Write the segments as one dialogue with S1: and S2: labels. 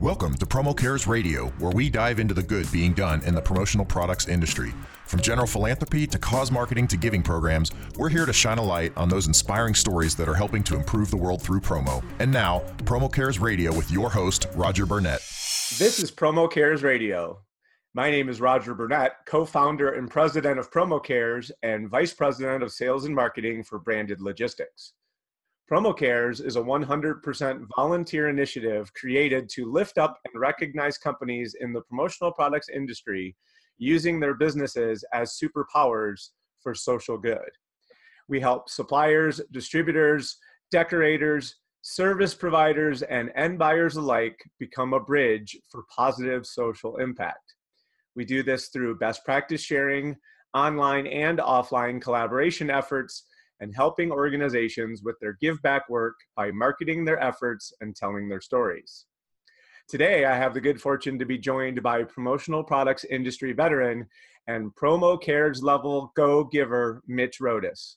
S1: Welcome to Promo Cares Radio, where we dive into the good being done in the promotional products industry. From general philanthropy to cause marketing to giving programs, we're here to shine a light on those inspiring stories that are helping to improve the world through promo. And now, Promo Cares Radio with your host, Roger Burnett.
S2: This is Promo Cares Radio. My name is Roger Burnett, co founder and president of Promo Cares and vice president of sales and marketing for Branded Logistics. Promo Cares is a 100% volunteer initiative created to lift up and recognize companies in the promotional products industry using their businesses as superpowers for social good. We help suppliers, distributors, decorators, service providers, and end buyers alike become a bridge for positive social impact. We do this through best practice sharing, online and offline collaboration efforts, and helping organizations with their give back work by marketing their efforts and telling their stories. Today, I have the good fortune to be joined by promotional products industry veteran and promo cares level go giver, Mitch Rodas.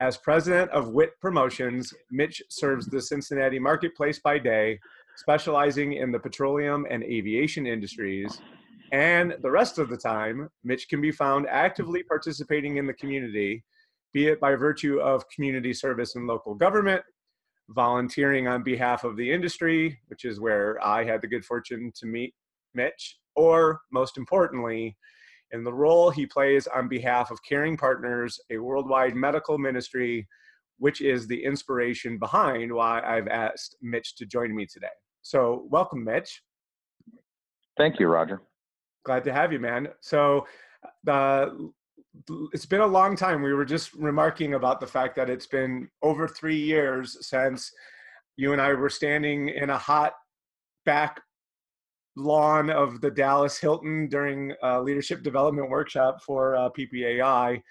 S2: As president of WIT Promotions, Mitch serves the Cincinnati marketplace by day, specializing in the petroleum and aviation industries. And the rest of the time, Mitch can be found actively participating in the community, be it by virtue of community service in local government, volunteering on behalf of the industry, which is where I had the good fortune to meet Mitch, or most importantly, in the role he plays on behalf of Caring Partners, a worldwide medical ministry, which is the inspiration behind why I've asked Mitch to join me today. So, welcome, Mitch.
S3: Thank you, Roger.
S2: Glad to have you, man. So, uh, it's been a long time. We were just remarking about the fact that it's been over three years since you and I were standing in a hot back lawn of the Dallas Hilton during a leadership development workshop for uh, PPAI.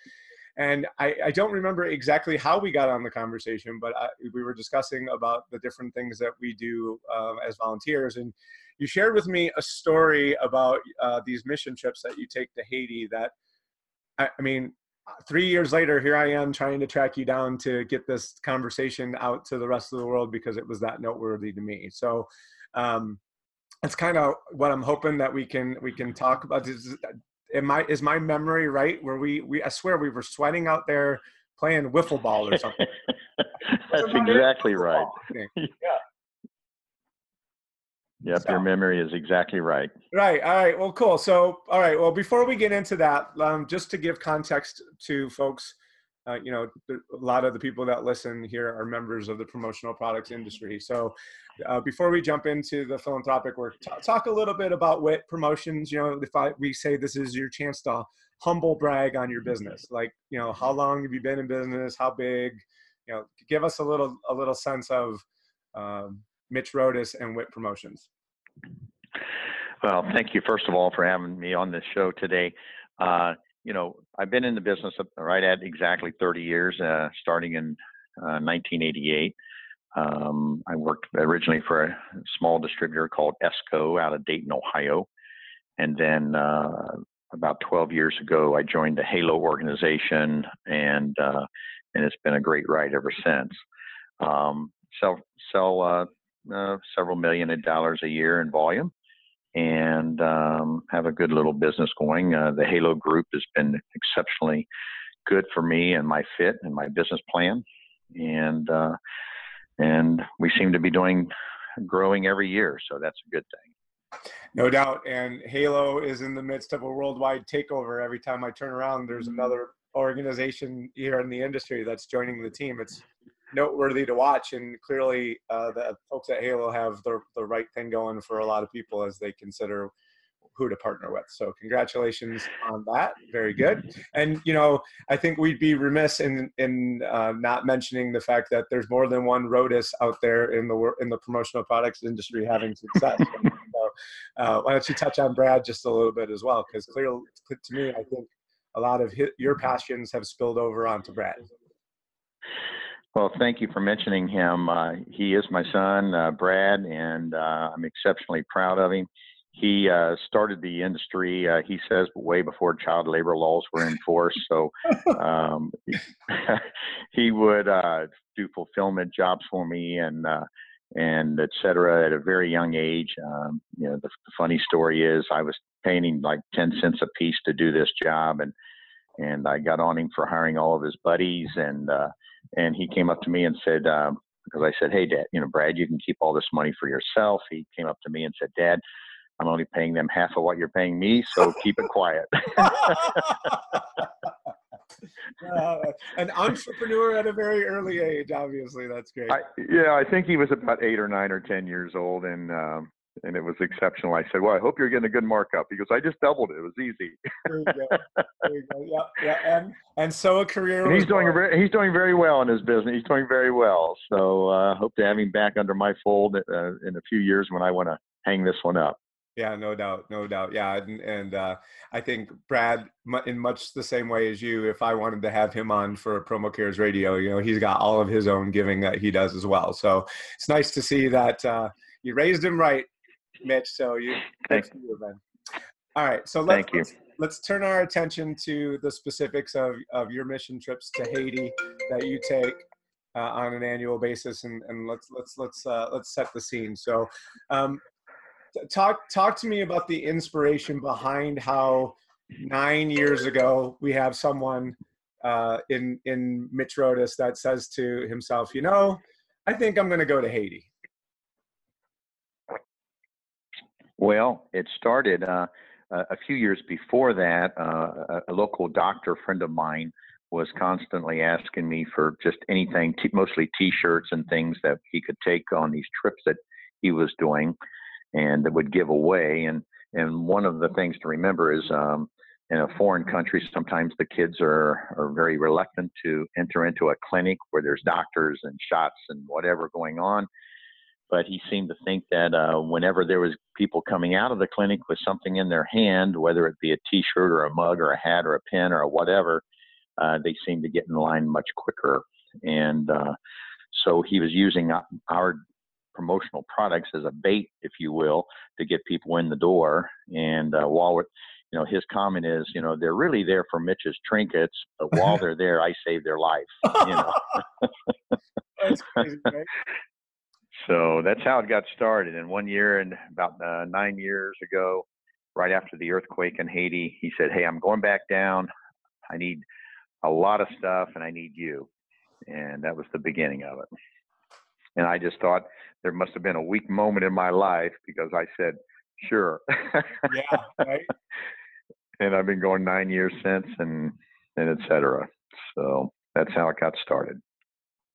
S2: And I, I, don't remember exactly how we got on the conversation, but I, we were discussing about the different things that we do uh, as volunteers. And you shared with me a story about uh, these mission trips that you take to Haiti that I, I mean, three years later, here I am trying to track you down to get this conversation out to the rest of the world because it was that noteworthy to me. So, um, that's kind of what I'm hoping that we can we can talk about. Is, am I is my memory right? Where we we I swear we were sweating out there playing wiffle ball or something.
S3: that's exactly right. Yeah. Yep, so. your memory is exactly right.
S2: Right. All right. Well, cool. So, all right. Well, before we get into that, um, just to give context to folks, uh, you know, a lot of the people that listen here are members of the promotional products industry. So, uh, before we jump into the philanthropic work, t- talk a little bit about WIT promotions. You know, if I, we say this is your chance to humble brag on your business, like, you know, how long have you been in business? How big? You know, give us a little a little sense of um, Mitch Rodas and WIT Promotions.
S3: Well, thank you first of all for having me on this show today. Uh, you know, I've been in the business right at exactly 30 years, uh, starting in uh, 1988. Um, I worked originally for a small distributor called ESCO out of Dayton, Ohio. And then uh, about 12 years ago, I joined the Halo organization, and uh, and it's been a great ride ever since. Um, sell sell uh, several million dollars a year in volume and um, have a good little business going. Uh, the Halo Group has been exceptionally good for me and my fit and my business plan, and uh, and we seem to be doing growing every year, so that's a good thing.
S2: No doubt, and Halo is in the midst of a worldwide takeover. Every time I turn around, there's mm-hmm. another organization here in the industry that's joining the team. It's noteworthy to watch. And clearly, uh, the folks at Halo have the, the right thing going for a lot of people as they consider who to partner with. So congratulations on that. Very good. And you know, I think we'd be remiss in in uh, not mentioning the fact that there's more than one Rodas out there in the in the promotional products industry having success. so, uh, why don't you touch on Brad just a little bit as well? Because clearly, to me, I think a lot of his, your passions have spilled over onto Brad.
S3: Well, thank you for mentioning him. Uh, he is my son, uh, Brad, and uh, I'm exceptionally proud of him. He uh, started the industry, uh, he says, way before child labor laws were in force. So um, he would uh, do fulfillment jobs for me and and et cetera at a very young age. Um, you know, the, the, funny story is I was painting like 10 cents a piece to do this job and, and I got on him for hiring all of his buddies and, uh, and he came up to me and said, um, because I said, Hey dad, you know, Brad, you can keep all this money for yourself. He came up to me and said, dad, I'm only paying them half of what you're paying me. So keep it quiet.
S2: uh, an entrepreneur at a very early age. Obviously, that's great.
S3: I, yeah, I think he was about eight or nine or ten years old, and um, and it was exceptional. I said, "Well, I hope you're getting a good markup." He goes, "I just doubled it. It was easy."
S2: there you go. There you go. Yeah, yeah, and and so a career.
S3: And he's doing very, he's doing very well in his business. He's doing very well. So uh, hope to have him back under my fold uh, in a few years when I want to hang this one up.
S2: Yeah, no doubt, no doubt. Yeah, and, and uh, I think Brad, in much the same way as you, if I wanted to have him on for Promo Cares Radio, you know, he's got all of his own giving that he does as well. So it's nice to see that uh, you raised him right, Mitch. So you, thanks to you, man. All right, so let's, let's, let's turn our attention to the specifics of, of your mission trips to Haiti that you take uh, on an annual basis, and, and let's let's let's uh, let's set the scene. So, um, talk talk to me about the inspiration behind how nine years ago we have someone uh, in in Mitch Rodas that says to himself, you know, I think I'm going to go to Haiti.
S3: Well, it started uh, a few years before that. Uh, a, local doctor friend of mine was constantly asking me for just anything, t- mostly T-shirts and things that he could take on these trips that he was doing and that would give away. And and one of the things to remember is um, in a foreign country, sometimes the kids are are very reluctant to enter into a clinic where there's doctors and shots and whatever going on. But he seemed to think that uh, whenever there was people coming out of the clinic with something in their hand, whether it be a T-shirt or a mug or a hat or a pen or whatever, uh, they seemed to get in line much quicker. And uh, so he was using our promotional products as a bait, if you will, to get people in the door. And uh, while you know, his comment is, you know, they're really there for Mitch's trinkets, but while they're there, I save their life. You know. that's crazy, right? So that's how it got started. And one year, and about uh, nine years ago, right after the earthquake in Haiti, he said, "Hey, I'm going back down. I need a lot of stuff, and I need you." And that was the beginning of it. And I just thought, there must have been a weak moment in my life because I said, sure. yeah, right. and I've been going nine years since and, and et cetera. So that's how it got started.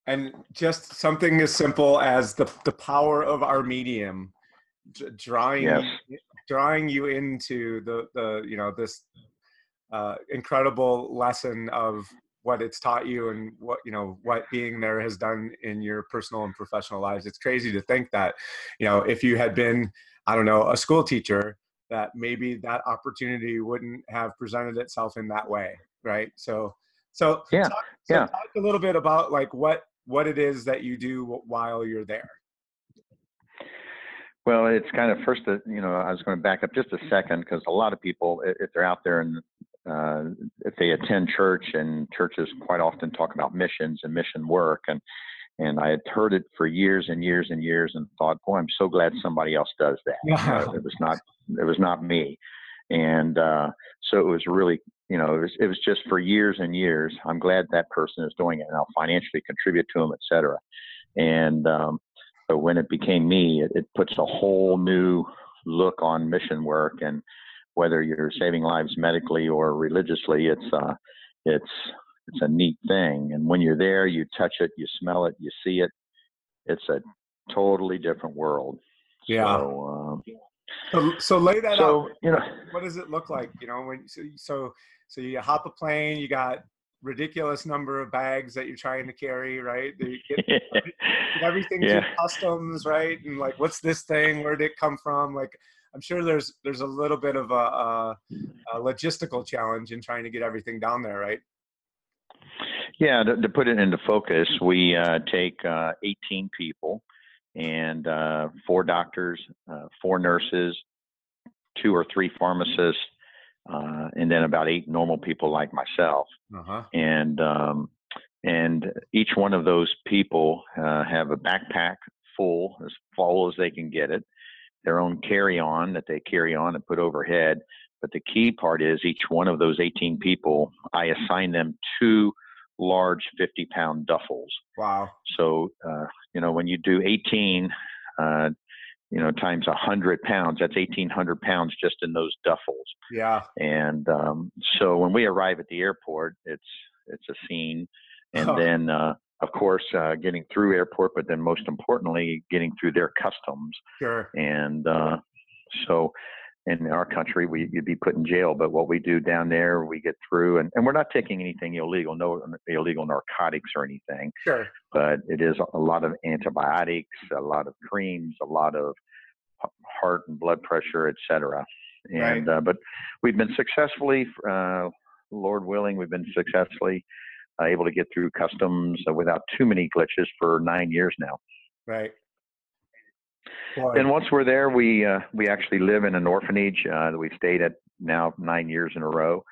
S2: And just something as simple as the, the power of our medium drawing, yes. drawing you into the, the, you know, this uh, incredible lesson of what it's taught you and what you know what being there has done in your personal and professional lives. It's crazy to think that you know if you had been i don't know a school teacher that maybe that opportunity wouldn't have presented itself in that way right? So so
S3: yeah
S2: talk,
S3: so yeah.
S2: talk a little bit about like what what it is that you do while you're there
S3: well, it's kind of first, you know, I was going to back up just a second because a lot of people, if they're out there and uh, if they attend church and churches quite often talk about missions and mission work and and I had heard it for years and years and years and thought, boy, I'm so glad somebody else does that. Uh, it was not it was not me, and uh, so it was really you know it was, it was just for years and years. I'm glad that person is doing it, and I'll financially contribute to them, etc. And um, but when it became me, it, it puts a whole new look on mission work and whether you're saving lives medically or religiously, it's uh, it's it's a neat thing. And when you're there, you touch it, you smell it, you see it. It's a totally different world.
S2: Yeah.
S3: So, um,
S2: so, so, lay that
S3: so,
S2: out.
S3: You know,
S2: what does it look like? You know, when so, so so you hop a plane, you got ridiculous number of bags that you're trying to carry, right? You get, everything yeah. to customs, right? And like, what's this thing? Where did it come from? Like, I'm sure there's there's a little bit of a, a, a logistical challenge in trying to get everything down there, right?
S3: Yeah, to, to put it into focus, we uh, take uh, 18 people and uh, four doctors, uh, four nurses, two or three pharmacists, uh, and then about eight normal people like myself. Uh-huh. And um, and each one of those people uh, have a backpack full, as full as they can get it. Their own carry on that they carry on and put overhead. But the key part is each one of those 18 people, I assign them two large 50 pound duffels.
S2: Wow.
S3: So, uh, you know, when you do 18, uh, you know, times a 100 pounds, that's 1,800 pounds just in those duffels.
S2: Yeah.
S3: And um, so when we arrive at the airport, it's it's a scene, and
S2: Oh.
S3: then uh, of course uh, getting through airport, but then most importantly getting through their customs.
S2: Sure.
S3: And uh, so in our country, we, you'd be put in jail. But what we do down there, we get through, and, and we're not taking anything illegal, no illegal narcotics or anything
S2: Sure.
S3: but it is a lot of antibiotics, a lot of creams, a lot of heart and blood pressure, et cetera. And uh, but we've been successfully, uh, Lord willing, we've been successfully uh, able to get through customs uh, without too many glitches for nine years now.
S2: Right. Boy.
S3: And once we're there, we uh, we actually live in an orphanage uh, that we've stayed at now nine years in a row,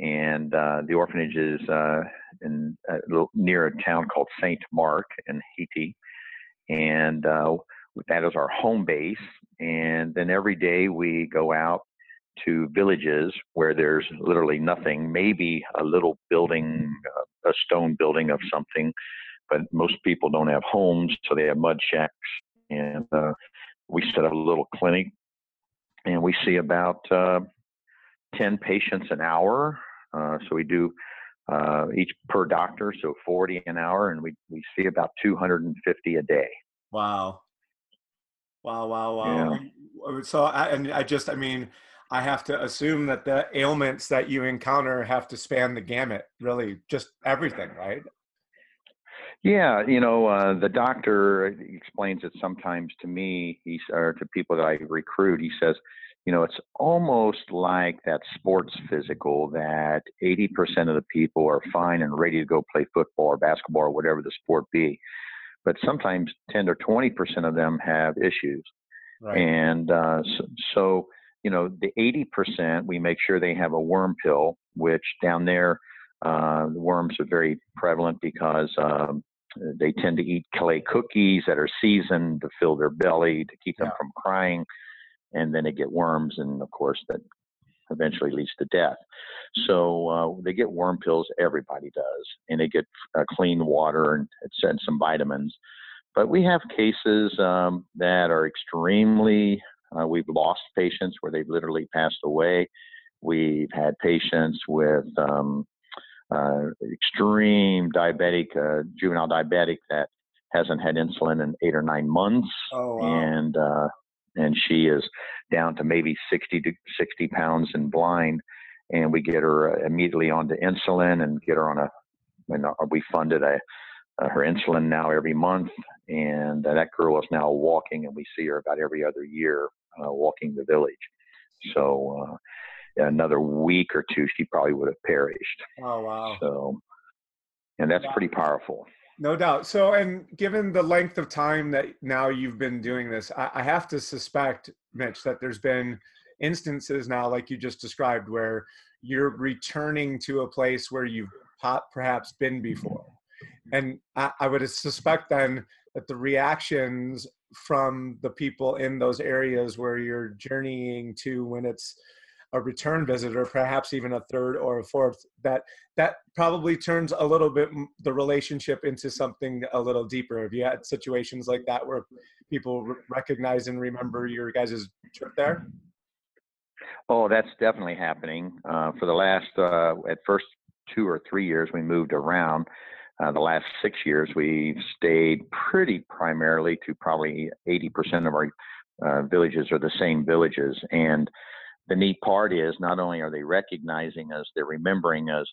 S3: and uh, the orphanage is uh, in a little, near a town called Saint Mark in Haiti, and uh, that is our home base. And then every day we go out to villages where there's literally nothing, maybe a little building, uh, a stone building of something, but most people don't have homes, so they have mud shacks and uh, we set up a little clinic and we see about uh, 10 patients an hour uh, so we do uh, each per doctor so 40 an hour and we, we see about 250 a day
S2: Wow. Wow, wow, wow. Um, So, I, and I just, I mean, I have to assume that the ailments that you encounter have to span the gamut, really, just everything, right?
S3: Yeah you know uh, the doctor explains it sometimes to me he's or to people that i recruit he says you know it's almost like that sports physical that 80% of the people are fine and ready to go play football or basketball or whatever the sport be but sometimes 10 or 20% of them have issues
S2: Right.
S3: and uh, so, so, you know, the 80%, we make sure they have a worm pill, which down there, uh, the worms are very prevalent because um, they tend to eat clay cookies that are seasoned to fill their belly to keep them
S2: Yeah.
S3: from crying. And then they get worms, and of course, that eventually leads to death. So uh, they get worm pills, everybody does, and they get uh, clean water and, and some vitamins. But we have cases um, that are extremely, uh, we've lost patients where they've literally passed away. We've had patients with um, uh, extreme diabetic, uh, juvenile diabetic that hasn't had insulin in eight or nine months.
S2: Oh, wow.
S3: And, uh, and she is down to maybe 60 to 60 pounds and blind. And we get her uh, immediately onto insulin and get her on a, and uh, we funded a, uh, her insulin now every month, and uh, that girl is now walking, and we see her about every other year uh, walking the village. So uh, another week or two, she probably would have perished.
S2: Oh, wow.
S3: So, and that's
S2: Wow.
S3: pretty powerful.
S2: No doubt. So, and given the length of time that now you've been doing this, I, I have to suspect, Mitch, that there's been instances now, like you just described, where you're returning to a place where you've perhaps been before. And I, I would suspect then that the reactions from the people in those areas where you're journeying to when it's a return visit or perhaps even a third or a fourth that that probably turns a little bit the relationship into something a little deeper have you had situations like that where people recognize and remember your guys' trip there
S3: Oh, that's definitely happening. Uh, for the last, uh, at first two or three years, we moved around. Uh, the last six years, we've stayed pretty primarily to probably 80% of our uh, villages are the same villages. And the neat part is not only are they recognizing us, they're remembering us,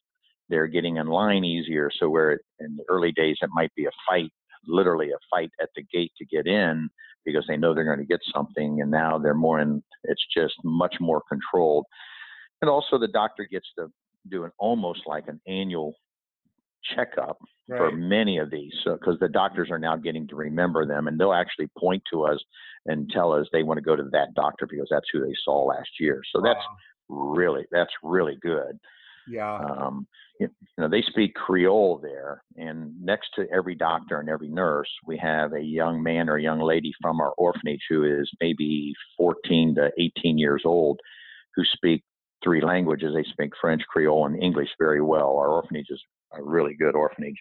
S3: they're getting in line easier. So where in the early days it might be a fight, literally a fight at the gate to get in because they know they're going to get something, and now they're more in. It's just much more controlled, and also the doctor gets to do an almost like an annual checkup for many of these because the doctors are now getting to remember them and they'll actually point to us and tell us they want to go to that doctor because that's who they saw last year so that's really that's really good
S2: Yeah. Um,
S3: you know, they speak Creole there, and next to every doctor and every nurse, we have a young man or a young lady from our orphanage who is maybe 14 to 18 years old, who speak three languages. They speak French, Creole, and English very well. Our orphanage is a really good orphanage,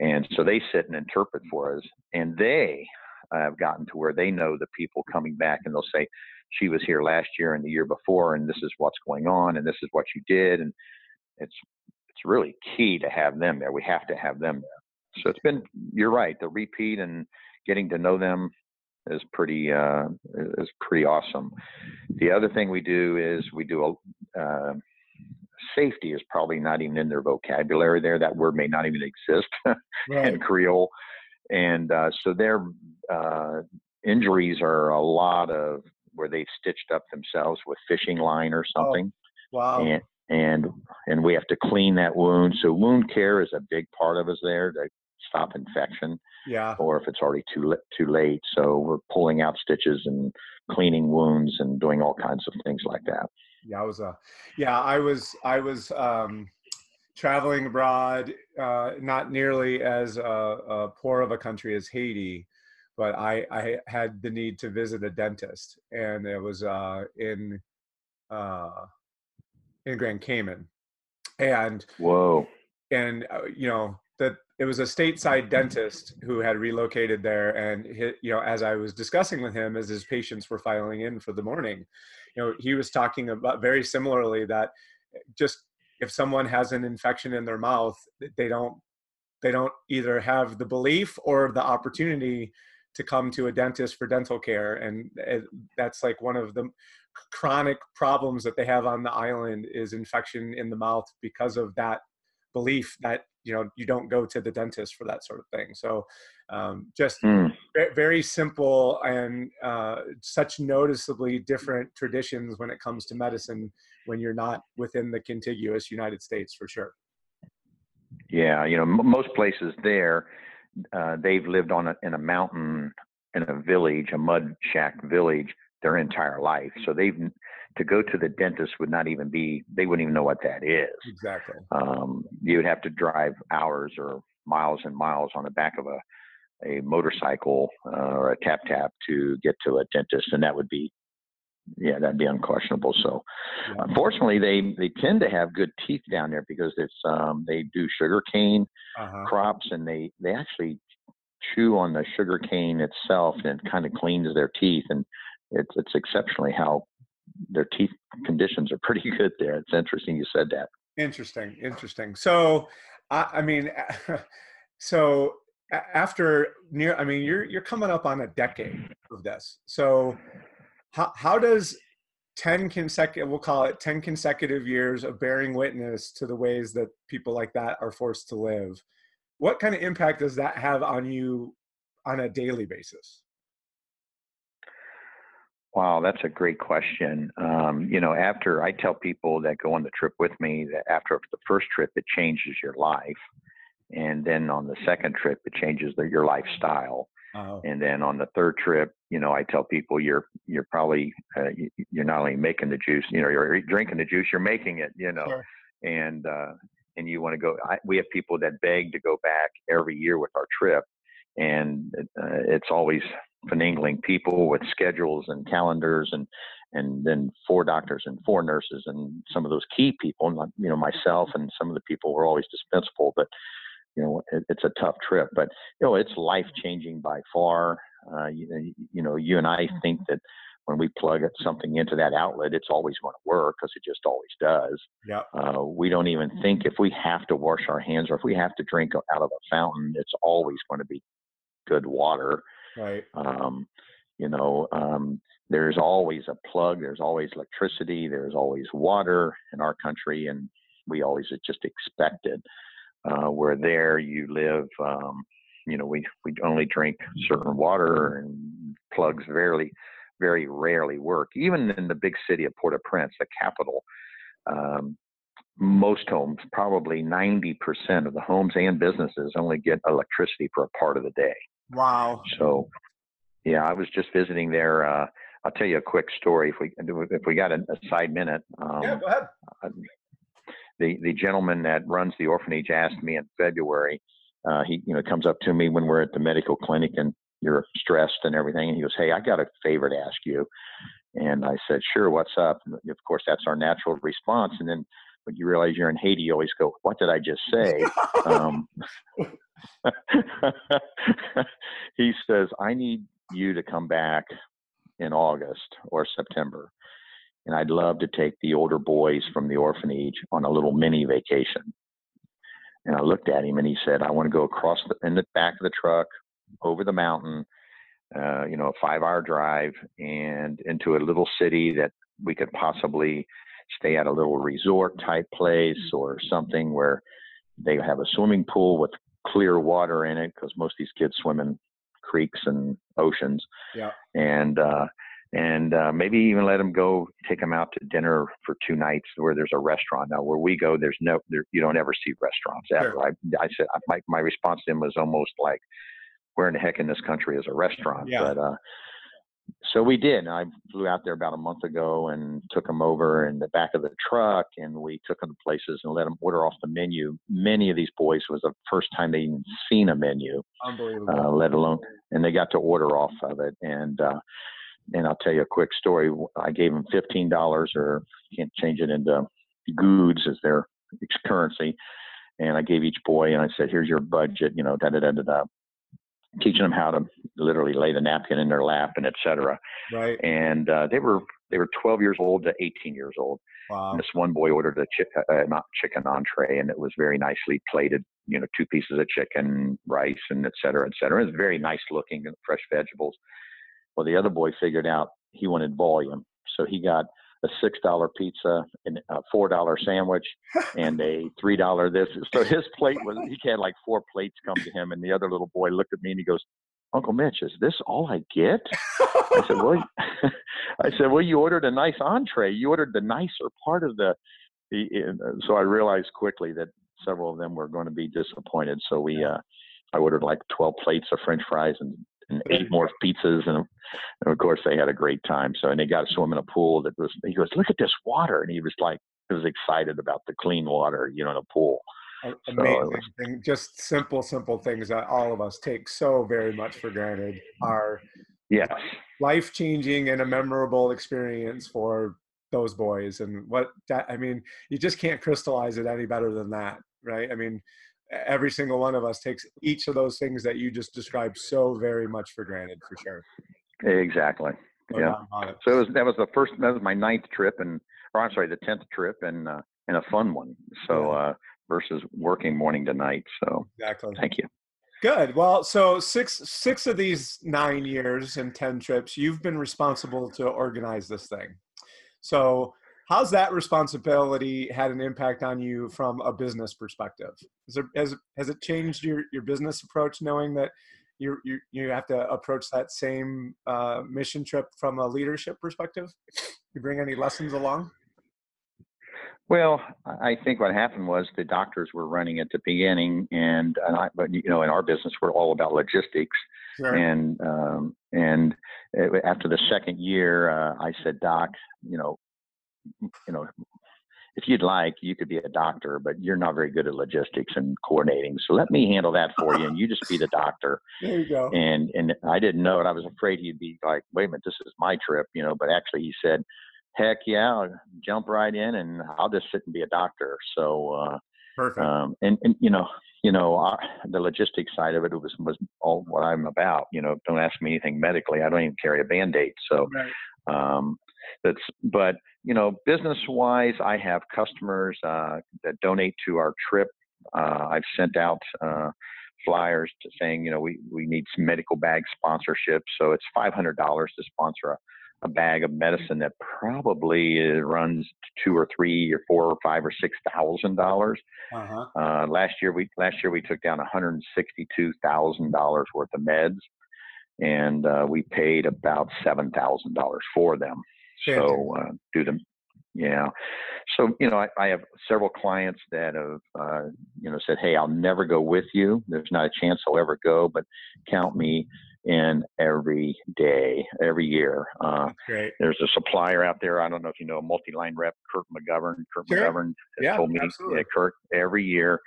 S3: and so they sit and interpret for us, and they have gotten to where they know the people coming back, and they'll say, "She was here last year and the year before, and this is what's going on, and this is what you did," and it's it's really key to have them there. We have to have them there. So it's been you're right. The repeat and getting to know them is pretty uh, is pretty awesome. The other thing we do is we do a uh, safety is probably not even in their vocabulary there. That word may not even exist right. in Creole, and uh, so their uh, injuries are a lot of where they've stitched up themselves with fishing line or oh, something.
S2: Oh, wow.
S3: And, and and we have to clean that wound. So wound care is a big part of us there to stop infection.
S2: Yeah.
S3: Or if it's already too too late, so we're pulling out stitches and cleaning wounds and doing all kinds of things like that.
S2: Yeah, I was uh, yeah, I was I was um, traveling abroad, uh, not nearly as uh, uh, poor of a country as Haiti, but I I had the need to visit a dentist, and it was uh, in uh, in Grand Cayman, and
S3: whoa,
S2: and uh, you know it was a stateside dentist who had relocated there, and you know as I was discussing with him as his patients were filing in for the morning, you know he was talking about very similarly that just if someone has an infection in their mouth, they don't they don't either have the belief or the opportunity to come to a dentist for dental care. And that's like one of the chronic problems that they have on the island is infection in the mouth because of that belief that you know you don't go to the dentist for that sort of thing so um, just mm. very simple and uh, such noticeably different traditions when it comes to medicine when you're not within the contiguous united states for sure
S3: yeah you know m- most places there uh, they've lived on a, in a mountain in a village a mud shack village their entire life. So they've to go to the dentist would not even be they wouldn't even know what that is.
S2: Exactly.
S3: Um, you would have to drive hours or miles and miles on the back of a a motorcycle uh, or a tap tap to get to a dentist, and that would be yeah, that'd be unquestionable. So, yeah. unfortunately, they they tend to have good teeth down there because it's um, they do sugar cane uh-huh. crops, and they they actually chew on the sugar cane itself and it kind of cleans their teeth and it's it's exceptionally how their teeth conditions are pretty good there. It's interesting you said that.
S2: Interesting, interesting. So, I, I mean, so after near, I mean, you're you're coming up on a decade of this. So, how how does 10 consecutive we'll call it 10 consecutive years of bearing witness to the ways that people like that are forced to live what kind of impact does that have on you on a daily basis
S3: Wow, that's a great question. Um, you know, after I tell people that go on the trip with me that after the first trip, it changes your life. And then on the second trip, it changes the, your lifestyle. Oh. And then on the third trip, you know, I tell people you're you're probably uh, you're not only making the juice, you know, you're drinking the juice, you're making it, you know, sure. and uh, and you want to go. I, we have people that beg to go back every year with our trip, and uh, it's always finagling people with schedules and calendars and and then four doctors and four nurses and some of those key people you know myself and some of the people were always dispensable but you know it, it's a tough trip but you know it's life changing by far uh, you, you know you and i think that when we plug something into that outlet, it's always going to work because it just always does.
S2: Yeah.
S3: Uh, we don't even think if we have to wash our hands or if we have to drink out of a fountain, it's always going to be good water.
S2: Right.
S3: Um, you know, um, there's always a plug. There's always electricity. There's always water in our country, and we always just expect it. Uh, where there you live, um, you know, we we only drink certain water, and plugs very, very rarely work. Even in the big city of Port-au-Prince, the capital, um, most homes, probably 90% of the homes and businesses, only get electricity for a part of the day.
S2: Wow.
S3: So, yeah, I was just visiting there. Uh, I'll tell you a quick story if we if we got a, a side minute.
S2: Um, yeah, go ahead. Uh,
S3: the the gentleman that runs the orphanage asked me in February. Uh, he you know comes up to me when we're at the medical clinic and you're stressed and everything, and he goes, "Hey, I got a favor to ask you." And I said, "Sure, what's up?" And of course, that's our natural response. And then when you realize you're in Haiti, you always go, "What did I just say?" um, he says, "I need you to come back in August or September." And I'd love to take the older boys from the orphanage on a little mini vacation. And I looked at him and he said, I want to go across the, in the back of the truck, over the mountain, uh, you know, a five hour drive and into a little city that we could possibly stay at a little resort type place mm. or something where they have a swimming pool with clear water in it because most of these kids swim in creeks and oceans.
S2: Yeah.
S3: And, uh, and uh, maybe even let them go take them out to dinner for two nights where there's a restaurant now where we go there's no there, you don't ever see restaurants ever sure. I, I said my, my response to him was almost like where in the heck in this country is a restaurant
S2: yeah.
S3: but uh so we did. I flew out there about a month ago and took them over in the back of the truck and we took them to places and let them order off the menu. Many of these boys was the first time they even seen a menu
S2: Unbelievable.
S3: Uh, let alone and they got to order off of it. And uh and I'll tell you a quick story. I gave them fifteen dollars, or can't change it into gourdes as their currency, and I gave each boy and I said, "Here's your budget," you know, da da da da da, teaching them how to literally lay the napkin in their lap and etc.
S2: Right.
S3: And uh, they were they were 12 years old to 18 years old.
S2: Wow.
S3: And this one boy ordered a chicken, uh, not chicken entree, and it was very nicely plated. You know, two pieces of chicken, rice, and et cetera, et cetera. It was very nice looking, and fresh vegetables. Well, the other boy figured out he wanted volume, so he got a six dollar pizza and a four dollar sandwich and a three dollar this. So his plate was he had like four plates come to him, and the other little boy looked at me and he goes, "Uncle Mitch, is this all I get?" I said, "Well," I said, "Well, you ordered a nice entree. You ordered the nicer part of the." the so I realized quickly that several of them were going to be disappointed. So we. uh I ordered like 12 plates of French fries and and eight more pizzas, and, and, of course they had a great time. So and they got to swim in a pool that was. He goes, "Look at this water," and he was like, he was excited about the clean water, you know, in a pool.
S2: Amazing so thing. Just simple, simple things that all of us take so very much for granted are
S3: yes
S2: life changing and a memorable experience for those boys. And what that I mean, you just can't crystallize it any better than that, right? I mean, every single one of us takes each of those things that you just described so very much for granted for sure
S3: exactly yeah so it was that was the first that was my ninth trip and or i'm sorry the tenth trip and uh and a fun one so yeah. uh versus working morning to night so
S2: exactly.
S3: thank you.
S2: Good well so six six of these nine years and ten trips you've been responsible to organize this thing. So how's that responsibility had an impact on you from a business perspective? There, has, has it changed your, your business approach knowing that you, you, you have to approach that same uh, mission trip from a leadership perspective? You bring any lessons along
S3: well, I think what happened was the doctors were running at the beginning, and, and I, but you know, in our business, we're all about logistics.
S2: Sure.
S3: And um, and after the second year, uh, I said, Doc, you know, you know, if you'd like, you could be a doctor, but you're not very good at logistics and coordinating. So let me handle that for you, and you just be the doctor.
S2: There you go.
S3: And and I didn't know it. I was afraid he'd be like, "Wait a minute, this is my trip," you know. But actually, he said, "Heck yeah, I'll jump right in, and I'll just sit and be a doctor." So
S2: uh, perfect.
S3: Um, and and you know, you know, our, the logistics side of it was was all what I'm about. You know, don't ask me anything medically. I don't even carry a band aid. So,
S2: right.
S3: um, that's but you know, business wise, I have customers uh, that donate to our trip. Uh, I've sent out uh, flyers to saying, you know, we, we need some medical bag sponsorship. So it's $500 to sponsor a, a bag of medicine that probably runs two or three or four or five or six thousand dollars.
S2: Uh-huh.
S3: Uh, last year we last year we took down one hundred sixty two thousand dollars worth of meds, and uh, we paid about seven thousand dollars for them. So uh, do them, yeah. So you know, I, I have several clients that have uh, you know said, "Hey, I'll never go with you. There's not a chance I'll ever go, but count me." In every day, every year.
S2: Uh,
S3: there's a supplier out there. I don't know if you know, a multi-line rep Kurt McGovern. Kurt sure. McGovern
S2: yeah,
S3: told me,
S2: yeah,
S3: Kurt, every year,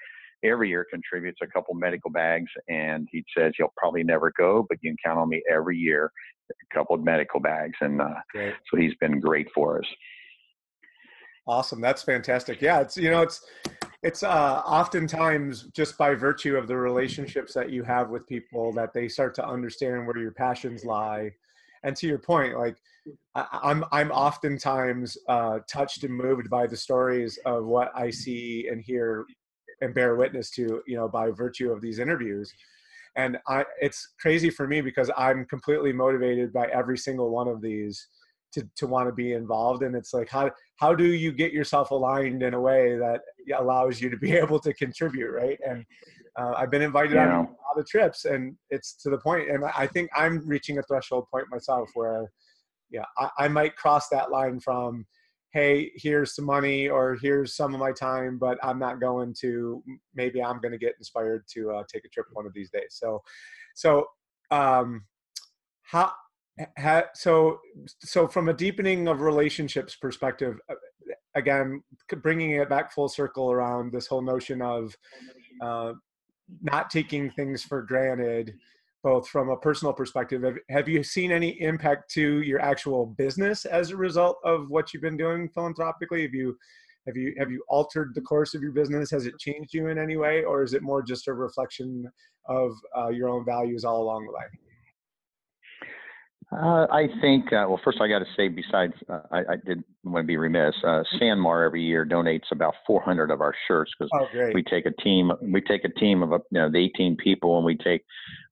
S3: every year contributes a couple medical bags, and he says you'll probably never go, but you can count on me every year, a couple of medical bags, and uh, so he's been great for us.
S2: Awesome, that's fantastic. Yeah, it's you know it's it's uh, oftentimes just by virtue of the relationships that you have with people that they start to understand where your passions lie. And to your point like I, am I'm, I'm oftentimes uh, touched and moved by the stories of what i see and hear and bear witness to you know by virtue of these interviews. And i it's crazy for me because i'm completely motivated by every single one of these to, to want to be involved and it's like how how do you get yourself aligned in a way that allows you to be able to contribute right and uh, i've been invited yeah. on all the trips and it's to the point and i think i'm reaching a threshold point myself where yeah I, I might cross that line from hey here's some money or here's some of my time but i'm not going to maybe i'm going to get inspired to uh, take a trip one of these days so so um how Ha, so so from a deepening of relationships perspective uh, again bringing it back full circle around this whole notion of uh, not taking things for granted both from a personal perspective have, have you seen any impact to your actual business as a result of what you've been doing philanthropically? Have you have you have you altered the course of your business? Has it changed you in any way or is it more just a reflection of uh, your own values all along the way
S3: uh, I think, uh, well, first I got to say, besides, uh, I, I did want to be remiss. Uh, SanMar every year donates about 400 of our shirts because
S2: oh,
S3: we take a team, we take a team of you know the 18 people, and we take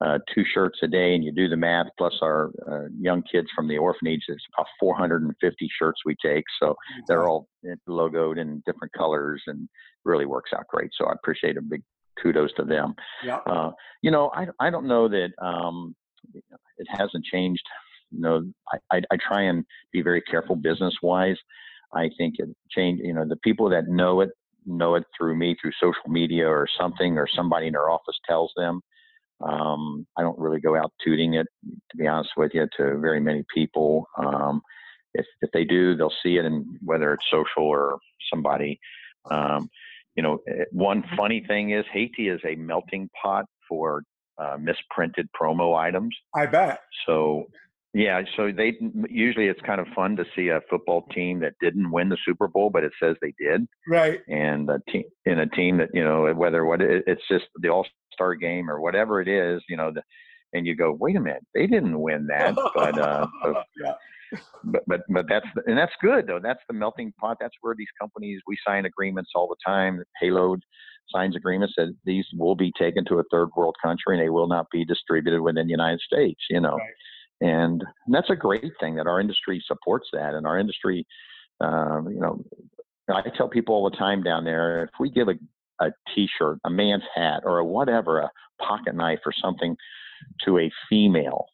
S3: uh, two shirts a day, and you do the math. Plus our uh, young kids from the orphanage, it's about 450 shirts we take. So they're all logoed in different colors, and really works out great. So I appreciate a big kudos to them.
S2: Yeah. Uh,
S3: you know, I I don't know that um, it hasn't changed you know, I, I, I try and be very careful business wise. I think it changed, you know, the people that know it know it through me, through social media or something, or somebody in their office tells them. Um, I don't really go out tooting it, to be honest with you, to very many people. Um, if, if they do, they'll see it, and whether it's social or somebody. Um, you know, eh, one funny thing is Haiti is a melting pot for uh, misprinted promo items.
S2: I bet.
S3: So yeah, so they usually it's kind of fun to see a football team that didn't win the Super Bowl, but it says they did.
S2: Right.
S3: And a team in a team that you know whether what it, it's just the All Star game or whatever it is, you know, the, and you go, wait a minute, they didn't win that, but uh,
S2: yeah.
S3: but but but that's and that's good though. That's the melting pot. That's where these companies we sign agreements all the time. Payload signs agreements that these will be taken to a third world country and they will not be distributed within the United States. You know.
S2: Right
S3: and that's a great thing that our industry supports that. And our industry, um, you know, I tell people all the time down there, if we give a, a t-shirt, a man's hat, or a whatever, a pocket knife or something to a female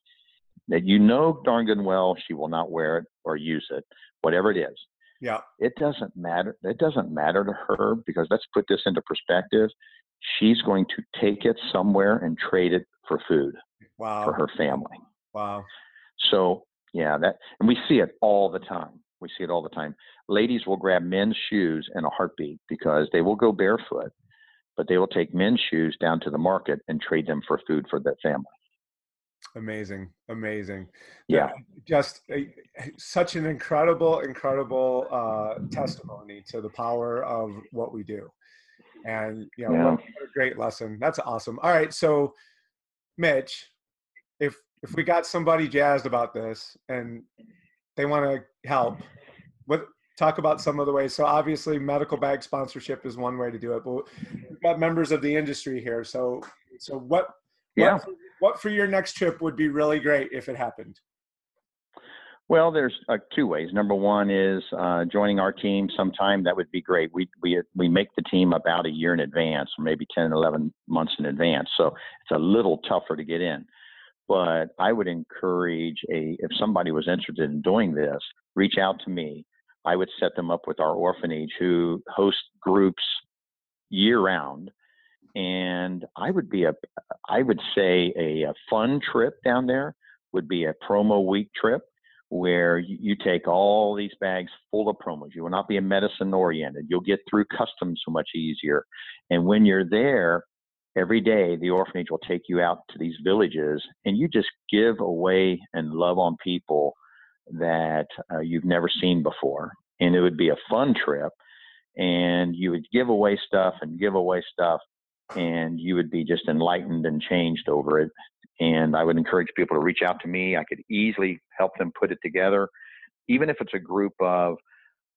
S3: that you know darn good and well she will not wear it or use it, whatever it is.
S2: Yeah.
S3: It doesn't matter. It doesn't matter to her because let's put this into perspective. She's going to take it somewhere and trade it for food
S2: wow.
S3: for her family.
S2: Wow.
S3: So yeah, that and we see it all the time. We see it all the time. Ladies will grab men's shoes in a heartbeat because they will go barefoot, but they will take men's shoes down to the market and trade them for food for their family.
S2: Amazing, amazing.
S3: Yeah,
S2: just a, such an incredible, incredible uh, testimony to the power of what we do, and you know, yeah. what a great lesson. That's awesome. All right, so Mitch, if if we got somebody jazzed about this and they want to help, what talk about some of the ways. So obviously, medical bag sponsorship is one way to do it, but we've got members of the industry here. So so what?
S3: Yeah.
S2: What for, what for your next trip would be really great if it happened?
S3: Well, there's uh, two ways. Number one is uh, joining our team sometime. That would be great. We we we make the team about a year in advance, or maybe 10, 11 months in advance. So it's a little tougher to get in. But I would encourage a if somebody was interested in doing this, reach out to me. I would set them up with our orphanage who host groups year round and I would be a, I would say a, a fun trip down there would be a promo week trip where you, take all these bags full of promos. You will not be medicine oriented. You'll get through customs so much easier. And when you're there, every day the orphanage will take you out to these villages and you just give away and love on people that uh, you've never seen before. And it would be a fun trip. And you would give away stuff and give away stuff, and you would be just enlightened and changed over it. And I would encourage people to reach out to me. I could easily help them put it together, even if it's a group of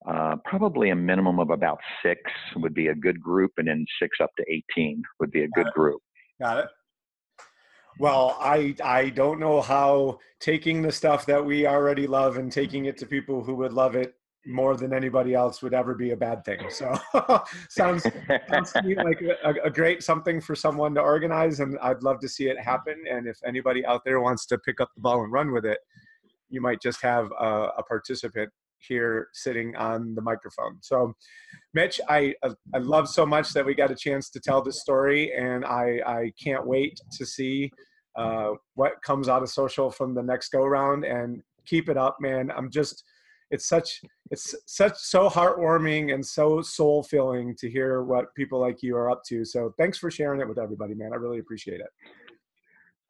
S3: uh, probably a minimum of about six would be a good group, and then six up to 18 would be a good group.
S2: Got it. Well, I I don't know how taking the stuff that we already love and taking it to people who would love it more than anybody else would ever be a bad thing. So sounds, sounds to me like a, a, great something for someone to organize, and I'd love to see it happen. And if anybody out there wants to pick up the ball and run with it, you might just have a, a participant here sitting on the microphone. So, Mitch, I I love so much that we got a chance to tell this story, and I I can't wait to see uh, what comes out of social from the next go round and keep it up man i'm just it's such it's such so heartwarming and so soul filling to hear what people like you are up to so thanks for sharing it with everybody man i really appreciate it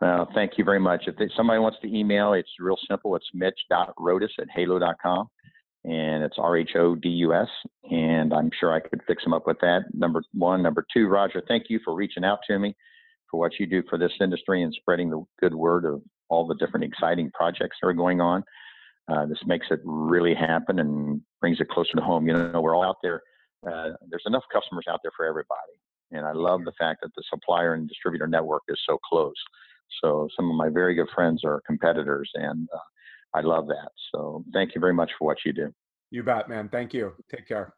S3: well, thank you very much. If they, somebody wants to email, it's real simple. It's mitch.rhodus at halo.com and it's R H O D U S. And I'm sure I could fix them up with that. Number one. Number two, Roger, thank you for reaching out to me for what you do for this industry and spreading the good word of all the different exciting projects that are going on. Uh, this makes it really happen and brings it closer to home. You know, we're all out there. Uh, there's enough customers out there for everybody. And I love the fact that the supplier and distributor network is so close. So some of my very good friends are competitors, and uh, I love that. So thank you very much for what you do.
S2: You bet, man. Thank you. Take care.